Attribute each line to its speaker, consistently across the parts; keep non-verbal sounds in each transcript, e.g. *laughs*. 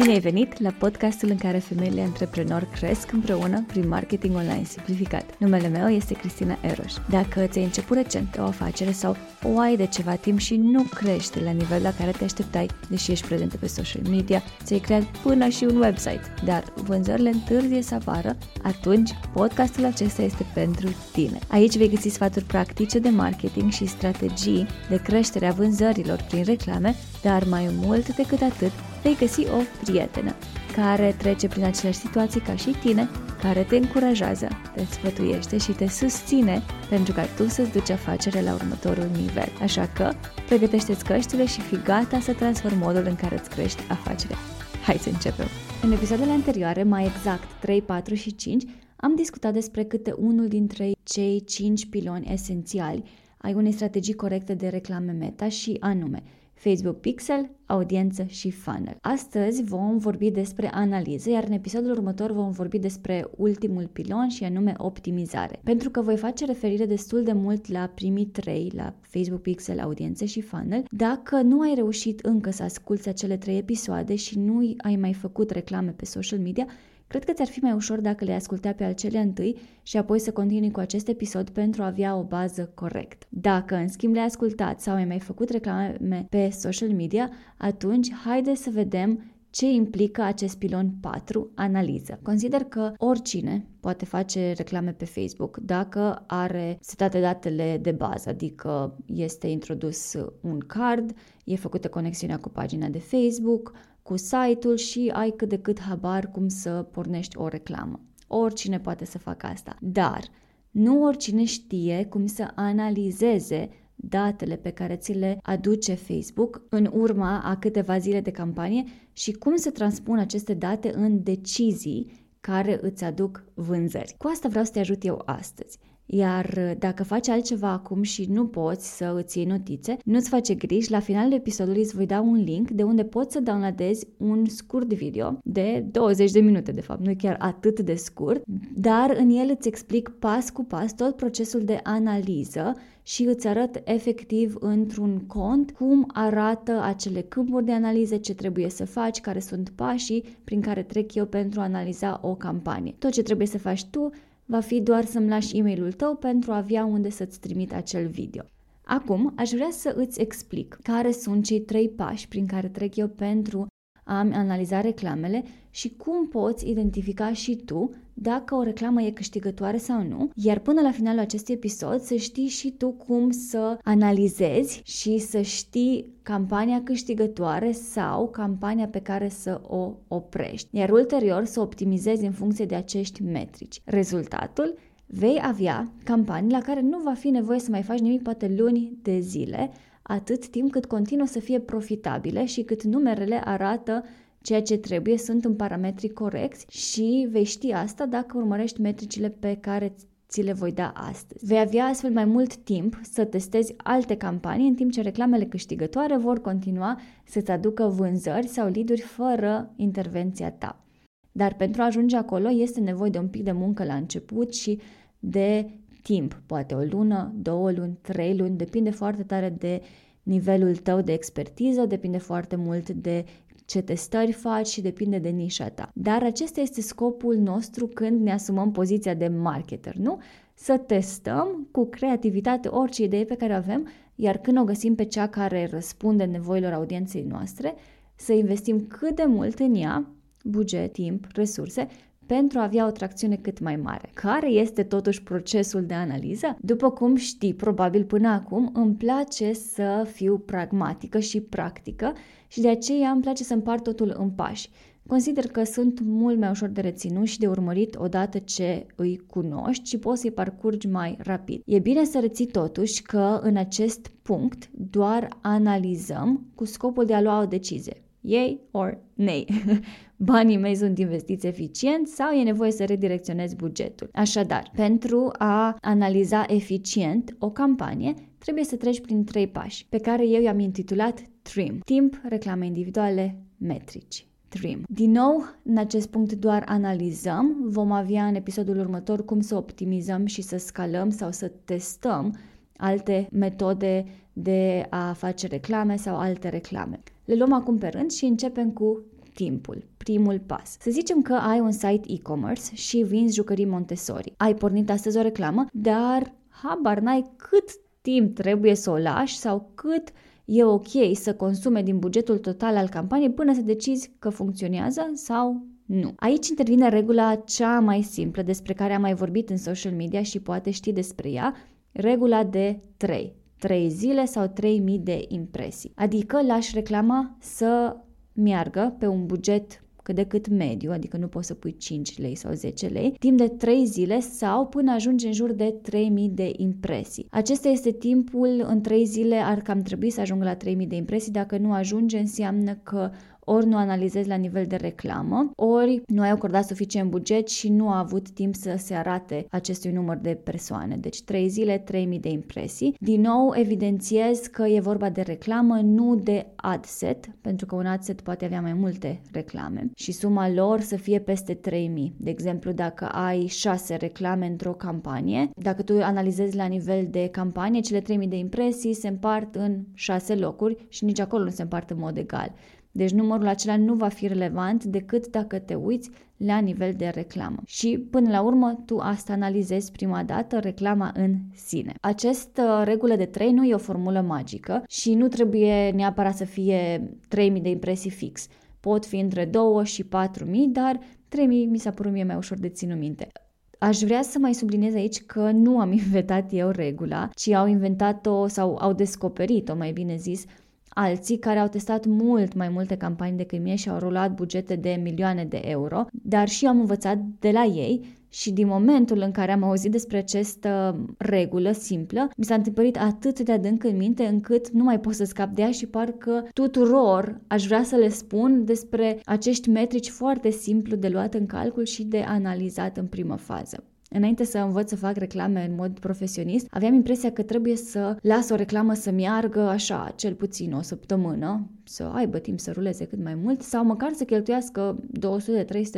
Speaker 1: Bine ai venit la podcastul în care femeile antreprenori cresc împreună prin marketing online simplificat. Numele meu este Cristina Eroș. Dacă ți-ai început recent o afacere sau o ai de ceva timp și nu crește la nivel la care te așteptai, deși ești prezentă pe social media, ți-ai creat până și un website, dar vânzările întârzie să apară, atunci podcastul acesta este pentru tine. Aici vei găsi sfaturi practice de marketing și strategii de creștere a vânzărilor prin reclame, dar mai mult decât atât, vei găsi o prietenă care trece prin aceleași situații ca și tine, care te încurajează, te sfătuiește și te susține pentru ca tu să-ți duci afacerea la următorul nivel. Așa că, pregătește-ți căștile și fi gata să transformi modul în care îți crești afacerea. Hai să începem! În episoadele anterioare, mai exact 3, 4 și 5, am discutat despre câte unul dintre cei 5 piloni esențiali ai unei strategii corecte de reclame meta și anume – Facebook Pixel, audiență și funnel. Astăzi vom vorbi despre analiză, iar în episodul următor vom vorbi despre ultimul pilon și anume optimizare. Pentru că voi face referire destul de mult la primii trei, la Facebook Pixel, audiență și funnel, dacă nu ai reușit încă să asculți acele trei episoade și nu ai mai făcut reclame pe social media, Cred că ți-ar fi mai ușor dacă le ascultai pe acelea întâi și apoi să continui cu acest episod pentru a avea o bază corect. Dacă, în schimb, le-ai ascultat sau ai mai făcut reclame pe social media, atunci haide să vedem ce implică acest pilon 4, analiză. Consider că oricine poate face reclame pe Facebook dacă are setate datele de bază, adică este introdus un card, e făcută conexiunea cu pagina de Facebook, cu site-ul și ai cât de cât habar cum să pornești o reclamă. Oricine poate să facă asta, dar nu oricine știe cum să analizeze datele pe care ți le aduce Facebook în urma a câteva zile de campanie și cum să transpun aceste date în decizii care îți aduc vânzări. Cu asta vreau să te ajut eu astăzi. Iar uh, dacă faci altceva acum și nu poți să îți iei notițe, nu-ți face griji, la finalul episodului îți voi da un link de unde poți să downloadezi un scurt video de 20 de minute, de fapt, nu e chiar atât de scurt, dar în el îți explic pas cu pas tot procesul de analiză și îți arăt efectiv într-un cont cum arată acele câmpuri de analiză, ce trebuie să faci, care sunt pașii prin care trec eu pentru a analiza o campanie. Tot ce trebuie să faci tu va fi doar să-mi lași e-mailul tău pentru a avea unde să-ți trimit acel video. Acum, aș vrea să îți explic care sunt cei trei pași prin care trec eu pentru a analiza reclamele și cum poți identifica și tu dacă o reclamă e câștigătoare sau nu, iar până la finalul acestui episod să știi și tu cum să analizezi și să știi campania câștigătoare sau campania pe care să o oprești, iar ulterior să optimizezi în funcție de acești metrici. Rezultatul? Vei avea campanii la care nu va fi nevoie să mai faci nimic poate luni de zile, atât timp cât continuă să fie profitabile și cât numerele arată ceea ce trebuie, sunt în parametri corecți și vei ști asta dacă urmărești metricile pe care ți le voi da astăzi. Vei avea astfel mai mult timp să testezi alte campanii în timp ce reclamele câștigătoare vor continua să-ți aducă vânzări sau lead fără intervenția ta. Dar pentru a ajunge acolo este nevoie de un pic de muncă la început și de timp, poate o lună, două luni, trei luni, depinde foarte tare de nivelul tău de expertiză, depinde foarte mult de ce testări faci și depinde de nișa ta. Dar acesta este scopul nostru când ne asumăm poziția de marketer, nu? Să testăm cu creativitate orice idee pe care o avem, iar când o găsim pe cea care răspunde nevoilor audienței noastre, să investim cât de mult în ea, buget, timp, resurse, pentru a avea o tracțiune cât mai mare. Care este totuși procesul de analiză? După cum știi, probabil până acum, îmi place să fiu pragmatică și practică și de aceea îmi place să împart totul în pași. Consider că sunt mult mai ușor de reținut și de urmărit odată ce îi cunoști și poți să-i parcurgi mai rapid. E bine să reții totuși că în acest punct doar analizăm cu scopul de a lua o decizie. Yay or nay. *laughs* Banii mei sunt investiți eficient sau e nevoie să redirecționez bugetul. Așadar, pentru a analiza eficient o campanie, trebuie să treci prin trei pași, pe care eu i-am intitulat TRIM. Timp, reclame individuale, metrici. Trim. Din nou, în acest punct doar analizăm. Vom avea în episodul următor cum să optimizăm și să scalăm sau să testăm alte metode de a face reclame sau alte reclame. Le luăm acum pe rând și începem cu timpul, primul pas. Să zicem că ai un site e-commerce și vinzi jucării Montessori. Ai pornit astăzi o reclamă, dar habar n-ai cât timp trebuie să o lași sau cât e ok să consume din bugetul total al campaniei până să decizi că funcționează sau nu. Aici intervine regula cea mai simplă despre care am mai vorbit în social media și poate știi despre ea, regula de 3. 3 zile sau 3000 de impresii. Adică lași reclama să meargă pe un buget cât de cât mediu, adică nu poți să pui 5 lei sau 10 lei, timp de 3 zile sau până ajungi în jur de 3000 de impresii. Acesta este timpul, în 3 zile ar cam trebui să ajungă la 3000 de impresii, dacă nu ajunge înseamnă că ori nu analizezi la nivel de reclamă, ori nu ai acordat suficient buget și nu a avut timp să se arate acestui număr de persoane. Deci 3 zile, 3000 de impresii. Din nou, evidențiez că e vorba de reclamă, nu de ad set, pentru că un ad set poate avea mai multe reclame și suma lor să fie peste 3000. De exemplu, dacă ai 6 reclame într-o campanie, dacă tu analizezi la nivel de campanie, cele 3000 de impresii se împart în 6 locuri și nici acolo nu se împart în mod egal. Deci numărul acela nu va fi relevant decât dacă te uiți la nivel de reclamă. Și până la urmă tu asta analizezi prima dată reclama în sine. Această regulă de 3 nu e o formulă magică și nu trebuie neapărat să fie 3000 de impresii fix. Pot fi între 2 și 4000, dar 3000 mi s-a părut mie mai ușor de ținut minte. Aș vrea să mai subliniez aici că nu am *laughs* inventat eu regula, ci au inventat-o sau au descoperit-o, mai bine zis, alții care au testat mult mai multe campanii decât mine și au rulat bugete de milioane de euro, dar și am învățat de la ei și din momentul în care am auzit despre această regulă simplă, mi s-a întâmplat atât de adânc în minte încât nu mai pot să scap de ea și parcă tuturor aș vrea să le spun despre acești metrici foarte simplu de luat în calcul și de analizat în primă fază. Înainte să învăț să fac reclame în mod profesionist, aveam impresia că trebuie să las o reclamă să meargă așa, cel puțin o săptămână, să aibă timp să ruleze cât mai mult sau măcar să cheltuiască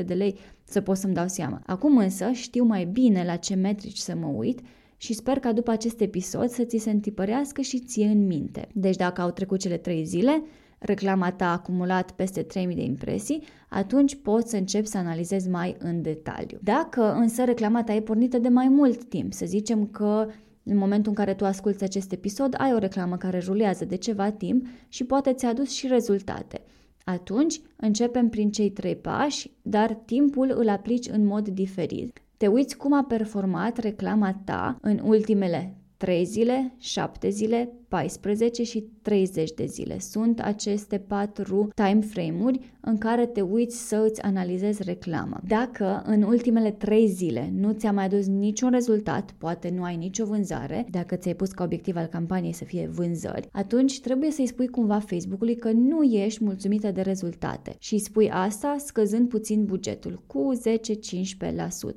Speaker 1: 200-300 de lei să pot să-mi dau seama. Acum însă știu mai bine la ce metrici să mă uit și sper ca după acest episod să ți se întipărească și ție în minte. Deci dacă au trecut cele 3 zile, reclama ta a acumulat peste 3000 de impresii, atunci poți să începi să analizezi mai în detaliu. Dacă însă reclama ta e pornită de mai mult timp, să zicem că în momentul în care tu asculți acest episod, ai o reclamă care rulează de ceva timp și poate ți-a adus și rezultate. Atunci începem prin cei trei pași, dar timpul îl aplici în mod diferit. Te uiți cum a performat reclama ta în ultimele 3 zile, 7 zile, 14 și 30 de zile. Sunt aceste patru time frame-uri în care te uiți să îți analizezi reclama. Dacă în ultimele 3 zile nu ți-a mai adus niciun rezultat, poate nu ai nicio vânzare, dacă ți-ai pus ca obiectiv al campaniei să fie vânzări, atunci trebuie să-i spui cumva Facebook-ului că nu ești mulțumită de rezultate și îi spui asta scăzând puțin bugetul cu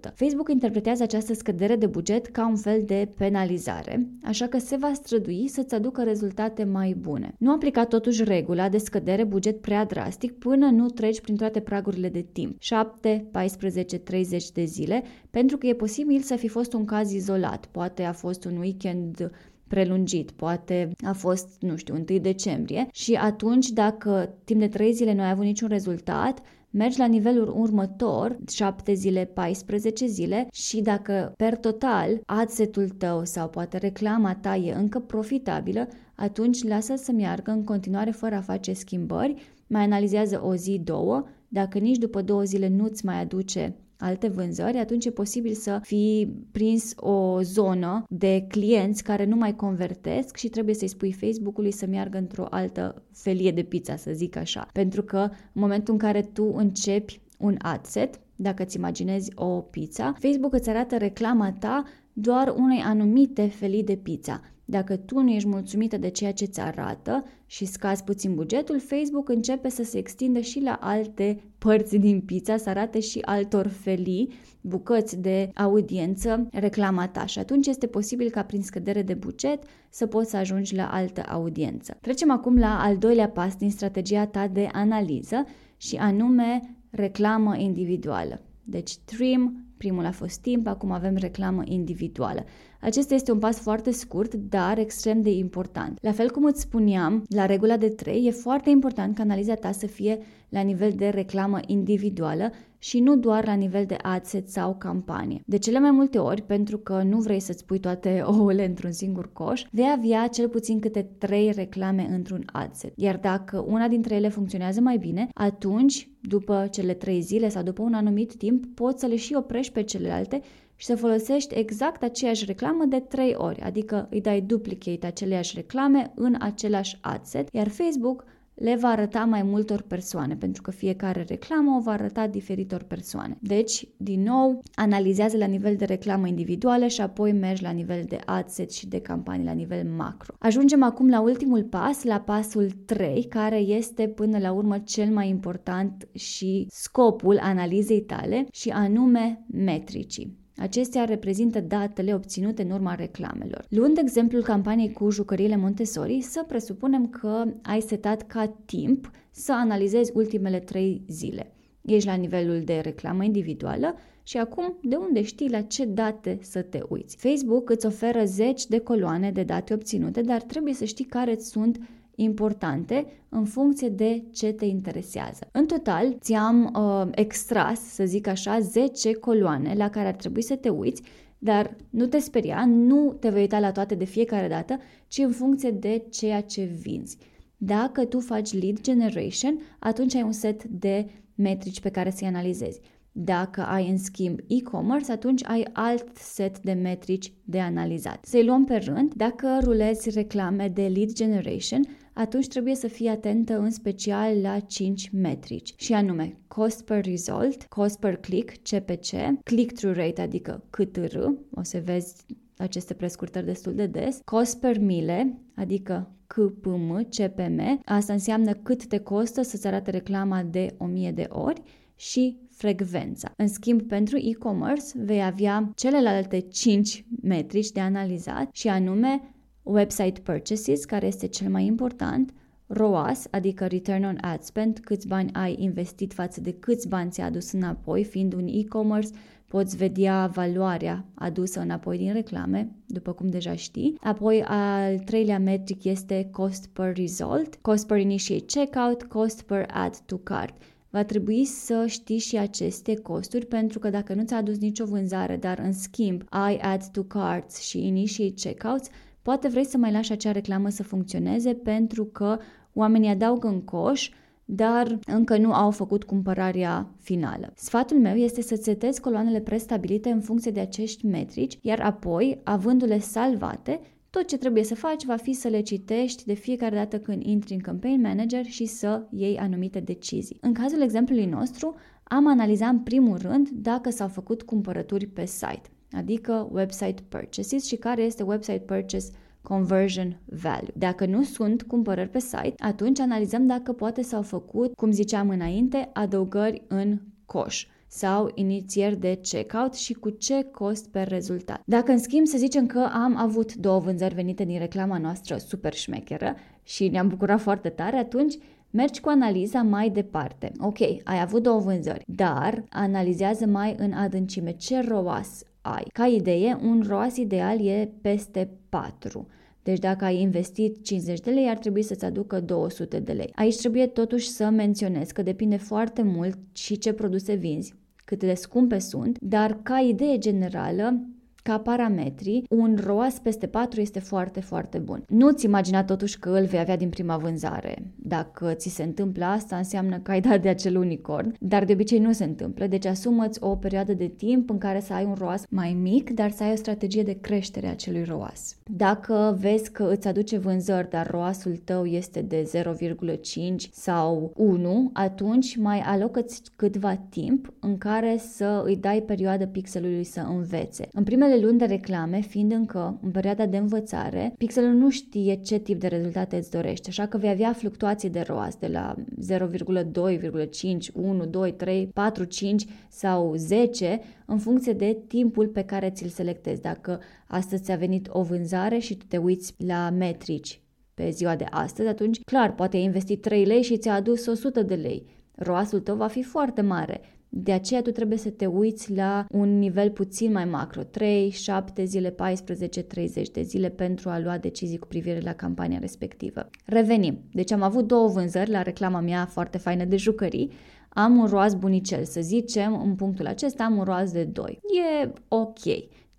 Speaker 1: 10-15%. Facebook interpretează această scădere de buget ca un fel de penalizare, așa că se va strădui să-ți aducă rezultate mai bune. Nu aplica totuși regula de scădere buget prea drastic până nu treci prin toate pragurile de timp, 7, 14, 30 de zile, pentru că e posibil să fi fost un caz izolat, poate a fost un weekend prelungit, poate a fost, nu știu, 1 decembrie și atunci dacă timp de 3 zile nu ai avut niciun rezultat, mergi la nivelul următor, 7 zile, 14 zile și dacă per total adsetul tău sau poate reclama ta e încă profitabilă, atunci lasă să meargă în continuare fără a face schimbări, mai analizează o zi, două, dacă nici după două zile nu-ți mai aduce alte vânzări, atunci e posibil să fi prins o zonă de clienți care nu mai convertesc și trebuie să-i spui Facebook-ului să meargă într-o altă felie de pizza, să zic așa. Pentru că în momentul în care tu începi un ad set, dacă îți imaginezi o pizza, Facebook îți arată reclama ta doar unei anumite felii de pizza. Dacă tu nu ești mulțumită de ceea ce ți arată și scazi puțin bugetul, Facebook începe să se extindă și la alte părți din pizza, să arate și altor felii, bucăți de audiență, reclama ta și atunci este posibil ca prin scădere de buget să poți să ajungi la altă audiență. Trecem acum la al doilea pas din strategia ta de analiză și anume reclamă individuală. Deci trim primul a fost timp, acum avem reclamă individuală. Acesta este un pas foarte scurt, dar extrem de important. La fel cum îți spuneam, la regula de 3, e foarte important ca analiza ta să fie la nivel de reclamă individuală și nu doar la nivel de adset sau campanie. De cele mai multe ori, pentru că nu vrei să-ți pui toate *laughs* ouăle într-un singur coș, vei avea cel puțin câte 3 reclame într-un adset. Iar dacă una dintre ele funcționează mai bine, atunci, după cele 3 zile sau după un anumit timp, poți să le și oprești pe celelalte și să folosești exact aceeași reclamă de 3 ori, adică îi dai duplicate aceleași reclame în același adset, iar Facebook le va arăta mai multor persoane, pentru că fiecare reclamă o va arăta diferitor persoane. Deci, din nou, analizează la nivel de reclamă individuală și apoi mergi la nivel de adset și de campanii la nivel macro. Ajungem acum la ultimul pas, la pasul 3, care este până la urmă cel mai important și scopul analizei tale și anume metricii. Acestea reprezintă datele obținute în urma reclamelor. Luând exemplul campaniei cu jucăriile Montessori, să presupunem că ai setat ca timp să analizezi ultimele trei zile. Ești la nivelul de reclamă individuală și acum de unde știi la ce date să te uiți? Facebook îți oferă zeci de coloane de date obținute, dar trebuie să știi care sunt importante în funcție de ce te interesează. În total, ți-am uh, extras, să zic așa, 10 coloane la care ar trebui să te uiți, dar nu te speria, nu te vei uita la toate de fiecare dată, ci în funcție de ceea ce vinzi. Dacă tu faci lead generation, atunci ai un set de metrici pe care să-i analizezi. Dacă ai în schimb e-commerce, atunci ai alt set de metrici de analizat. Să-i luăm pe rând, dacă rulezi reclame de lead generation, atunci trebuie să fii atentă în special la 5 metrici și anume cost per result, cost per click, CPC, click-through rate, adică CTR, o să vezi aceste prescurtări destul de des, cost per mile, adică CPM, CPM, asta înseamnă cât te costă să-ți arate reclama de 1000 de ori și frecvența. În schimb, pentru e-commerce vei avea celelalte 5 metrici de analizat și anume website purchases, care este cel mai important, ROAS, adică Return on Ad Spend, câți bani ai investit față de câți bani ți-a adus înapoi, fiind un e-commerce, poți vedea valoarea adusă înapoi din reclame, după cum deja știi. Apoi, al treilea metric este cost per result, cost per initiate checkout, cost per add to cart. Va trebui să știi și aceste costuri pentru că dacă nu ți-a adus nicio vânzare, dar în schimb ai add to carts și initiate checkouts, Poate vrei să mai lași acea reclamă să funcționeze pentru că oamenii adaugă în coș, dar încă nu au făcut cumpărarea finală. Sfatul meu este să setezi coloanele prestabilite în funcție de acești metrici, iar apoi, avându-le salvate, tot ce trebuie să faci va fi să le citești de fiecare dată când intri în Campaign Manager și să iei anumite decizii. În cazul exemplului nostru, am analizat în primul rând dacă s-au făcut cumpărături pe site adică website purchases și care este website purchase conversion value. Dacă nu sunt cumpărări pe site, atunci analizăm dacă poate s-au făcut, cum ziceam înainte, adăugări în coș sau inițieri de checkout și cu ce cost per rezultat. Dacă în schimb să zicem că am avut două vânzări venite din reclama noastră super șmecheră și ne-am bucurat foarte tare, atunci Mergi cu analiza mai departe. Ok, ai avut două vânzări, dar analizează mai în adâncime ce ROAS ai. Ca idee, un ROAS ideal e peste 4. Deci dacă ai investit 50 de lei, ar trebui să-ți aducă 200 de lei. Aici trebuie totuși să menționez că depinde foarte mult și ce produse vinzi, cât de scumpe sunt, dar ca idee generală, ca parametri, un ROAS peste 4 este foarte, foarte bun. Nu-ți imagina totuși că îl vei avea din prima vânzare. Dacă ți se întâmplă asta, înseamnă că ai dat de acel unicorn, dar de obicei nu se întâmplă, deci asumă-ți o perioadă de timp în care să ai un ROAS mai mic, dar să ai o strategie de creștere a acelui ROAS. Dacă vezi că îți aduce vânzări, dar ROAS-ul tău este de 0,5 sau 1, atunci mai alocă-ți câtva timp în care să îi dai perioadă pixelului să învețe. În primele primele luni de reclame, fiind încă în perioada de învățare, pixelul nu știe ce tip de rezultate îți dorește, așa că vei avea fluctuații de ROAS de la 0,2,5, 1, 2, 3, 4, 5 sau 10 în funcție de timpul pe care ți-l selectezi. Dacă astăzi ți-a venit o vânzare și tu te uiți la metrici pe ziua de astăzi, atunci clar, poate ai investit 3 lei și ți-a adus 100 de lei. ROAS-ul tău va fi foarte mare, De aceea tu trebuie să te uiți la un nivel puțin mai macro, 3, 7 zile, 14, 30 de zile pentru a lua decizii cu privire la campania respectivă. Revenim. Deci am avut două vânzări la reclama mea foarte faină de jucării. Am un roaz bunicel, să zicem, în punctul acesta am un roaz de 2. E ok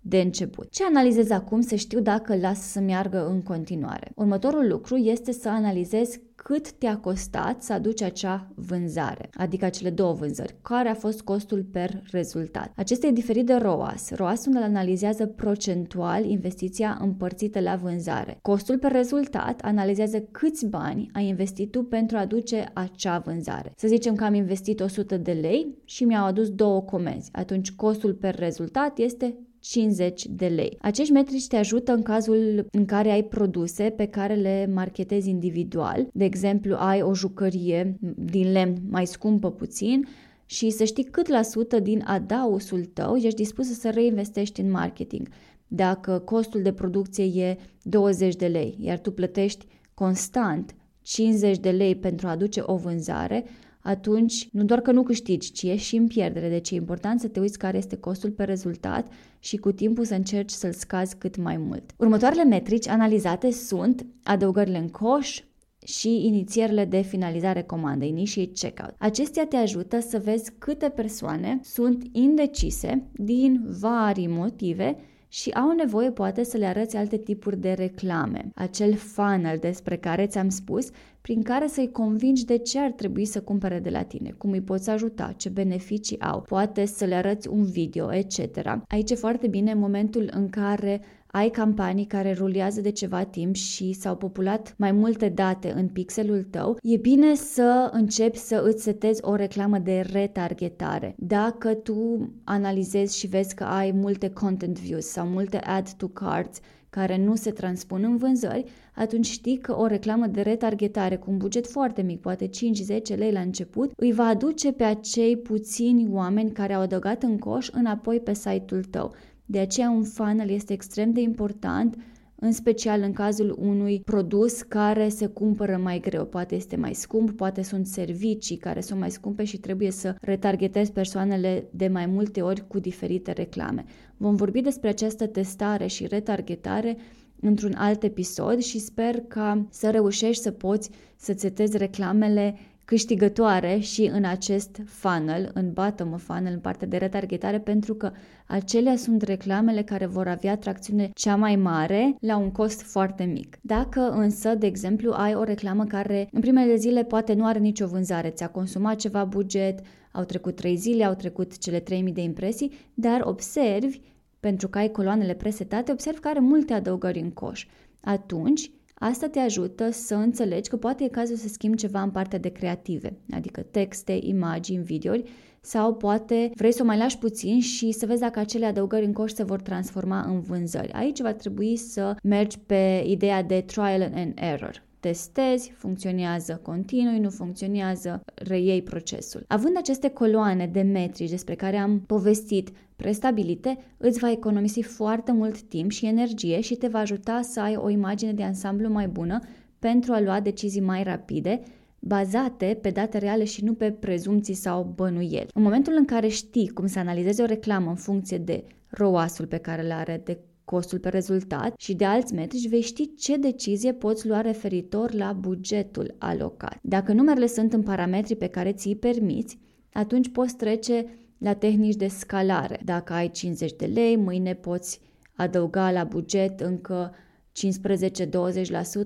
Speaker 1: de început. Ce analizez acum să știu dacă las să meargă în continuare? Următorul lucru este să analizez cât te-a costat să aduci acea vânzare, adică acele două vânzări, care a fost costul per rezultat. Acesta e diferit de ROAS. ROAS-ul analizează procentual investiția împărțită la vânzare. Costul per rezultat analizează câți bani ai investit tu pentru a aduce acea vânzare. Să zicem că am investit 100 de lei și mi-au adus două comenzi. Atunci costul per rezultat este 50 de lei. Acești metrici te ajută în cazul în care ai produse pe care le marketezi individual. De exemplu, ai o jucărie din lemn mai scumpă puțin, și să știi cât la sută din adausul tău ești dispus să reinvestești în marketing. Dacă costul de producție e 20 de lei, iar tu plătești constant 50 de lei pentru a aduce o vânzare, atunci nu doar că nu câștigi, ci ești și în pierdere. Deci e important să te uiți care este costul pe rezultat și cu timpul să încerci să-l scazi cât mai mult. Următoarele metrici analizate sunt adăugările în coș, și inițierile de finalizare comandei, initiate checkout. Acestea te ajută să vezi câte persoane sunt indecise din vari motive și au nevoie poate să le arăți alte tipuri de reclame. Acel funnel despre care ți-am spus, prin care să-i convingi de ce ar trebui să cumpere de la tine, cum îi poți ajuta, ce beneficii au, poate să le arăți un video, etc. Aici e foarte bine în momentul în care ai campanii care rulează de ceva timp și s-au populat mai multe date în pixelul tău, e bine să începi să îți setezi o reclamă de retargetare. Dacă tu analizezi și vezi că ai multe content views sau multe add to cards care nu se transpun în vânzări, atunci știi că o reclamă de retargetare cu un buget foarte mic, poate 5-10 lei la început, îi va aduce pe acei puțini oameni care au adăugat în coș înapoi pe site-ul tău. De aceea un funnel este extrem de important în special în cazul unui produs care se cumpără mai greu. Poate este mai scump, poate sunt servicii care sunt mai scumpe și trebuie să retargetezi persoanele de mai multe ori cu diferite reclame. Vom vorbi despre această testare și retargetare într-un alt episod și sper ca să reușești să poți să setezi reclamele câștigătoare și în acest funnel, în bottom of funnel, în partea de retargetare, pentru că acelea sunt reclamele care vor avea tracțiune cea mai mare la un cost foarte mic. Dacă însă, de exemplu, ai o reclamă care în primele zile poate nu are nicio vânzare, ți-a consumat ceva buget, au trecut 3 zile, au trecut cele 3000 de impresii, dar observi, pentru că ai coloanele presetate, observi că are multe adăugări în coș. Atunci, Asta te ajută să înțelegi că poate e cazul să schimbi ceva în partea de creative, adică texte, imagini, videouri, sau poate vrei să o mai lași puțin și să vezi dacă acele adăugări în coș se vor transforma în vânzări. Aici va trebui să mergi pe ideea de trial and error testezi, funcționează, continui, nu funcționează, reiei procesul. Având aceste coloane de metrici despre care am povestit prestabilite, îți va economisi foarte mult timp și energie și te va ajuta să ai o imagine de ansamblu mai bună pentru a lua decizii mai rapide, bazate pe date reale și nu pe prezumții sau bănuieli. În momentul în care știi cum să analizezi o reclamă în funcție de ROAS-ul pe care le are, de costul pe rezultat și de alți metrici, vei ști ce decizie poți lua referitor la bugetul alocat. Dacă numerele sunt în parametrii pe care ți-i permiți, atunci poți trece la tehnici de scalare. Dacă ai 50 de lei, mâine poți adăuga la buget încă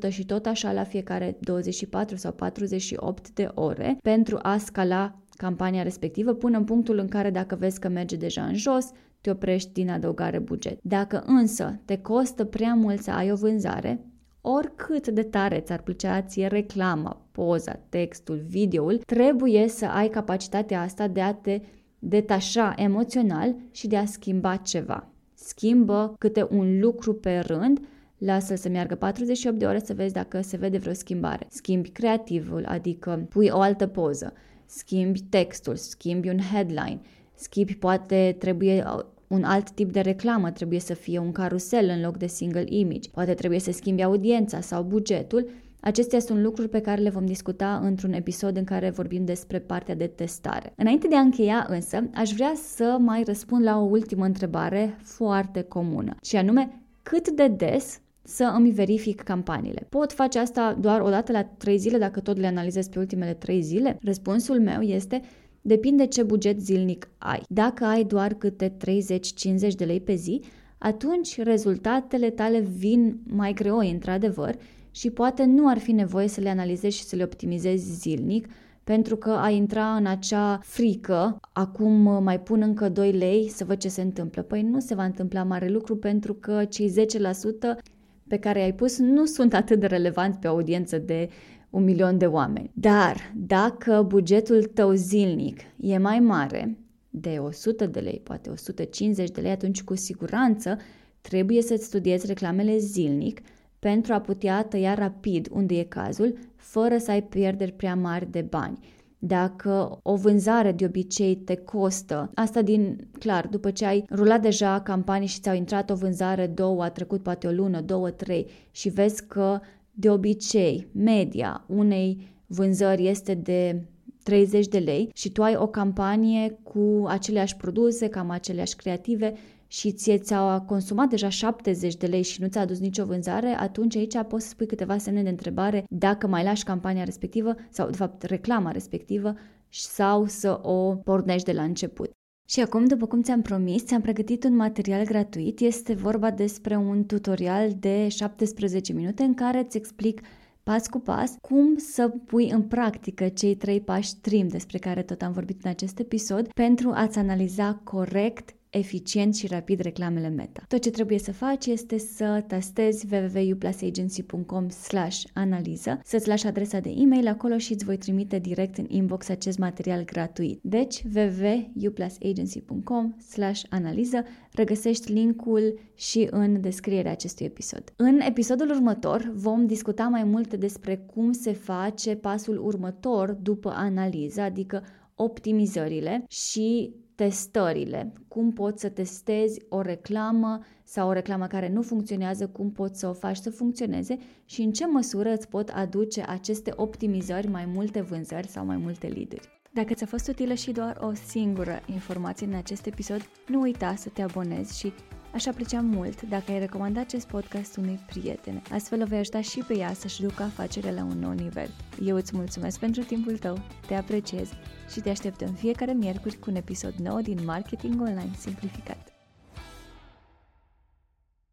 Speaker 1: 15-20% și tot așa la fiecare 24 sau 48 de ore pentru a scala campania respectivă până în punctul în care dacă vezi că merge deja în jos, te oprești din adăugare buget. Dacă însă te costă prea mult să ai o vânzare, oricât de tare ți-ar plăcea ție reclama, poza, textul, videoul, trebuie să ai capacitatea asta de a te detașa emoțional și de a schimba ceva. Schimbă câte un lucru pe rând, lasă să meargă 48 de ore să vezi dacă se vede vreo schimbare. Schimbi creativul, adică pui o altă poză, schimbi textul, schimbi un headline, schimbi poate trebuie un alt tip de reclamă, trebuie să fie un carusel în loc de single image, poate trebuie să schimbi audiența sau bugetul, Acestea sunt lucruri pe care le vom discuta într-un episod în care vorbim despre partea de testare. Înainte de a încheia însă, aș vrea să mai răspund la o ultimă întrebare foarte comună, și anume cât de des să îmi verific campaniile. Pot face asta doar o dată la 3 zile dacă tot le analizez pe ultimele 3 zile? Răspunsul meu este depinde ce buget zilnic ai. Dacă ai doar câte 30-50 de lei pe zi, atunci rezultatele tale vin mai greoi, într-adevăr, și poate nu ar fi nevoie să le analizezi și să le optimizezi zilnic, pentru că ai intra în acea frică, acum mai pun încă 2 lei să văd ce se întâmplă. Păi nu se va întâmpla mare lucru pentru că cei 10% pe care ai pus nu sunt atât de relevanți pe audiență de un milion de oameni. Dar dacă bugetul tău zilnic e mai mare, de 100 de lei, poate 150 de lei, atunci cu siguranță trebuie să-ți studiezi reclamele zilnic pentru a putea tăia rapid unde e cazul, fără să ai pierderi prea mari de bani. Dacă o vânzare de obicei te costă, asta din, clar, după ce ai rulat deja campanii și ți-au intrat o vânzare, două, a trecut poate o lună, două, trei și vezi că de obicei media unei vânzări este de 30 de lei și tu ai o campanie cu aceleași produse, cam aceleași creative și ție ți-au consumat deja 70 de lei și nu ți-a adus nicio vânzare, atunci aici poți să spui câteva semne de întrebare dacă mai lași campania respectivă sau, de fapt, reclama respectivă sau să o pornești de la început. Și acum, după cum ți-am promis, ți-am pregătit un material gratuit. Este vorba despre un tutorial de 17 minute în care îți explic pas cu pas cum să pui în practică cei trei pași trim despre care tot am vorbit în acest episod pentru a-ți analiza corect eficient și rapid reclamele Meta. Tot ce trebuie să faci este să testezi www.uplusagency.com slash analiză, să-ți lași adresa de e-mail acolo și îți voi trimite direct în inbox acest material gratuit. Deci www.uplusagency.com slash analiză regăsești linkul și în descrierea acestui episod. În episodul următor vom discuta mai multe despre cum se face pasul următor după analiză, adică optimizările și testările, cum poți să testezi o reclamă sau o reclamă care nu funcționează, cum poți să o faci să funcționeze și în ce măsură îți pot aduce aceste optimizări mai multe vânzări sau mai multe lead Dacă ți-a fost utilă și doar o singură informație în acest episod, nu uita să te abonezi și Aș aprecia mult dacă ai recomanda acest podcast unui prieten. Astfel o vei ajuta și pe ea să-și ducă afacerea la un nou nivel. Eu îți mulțumesc pentru timpul tău, te apreciez și te aștept în fiecare miercuri cu un episod nou din Marketing Online Simplificat.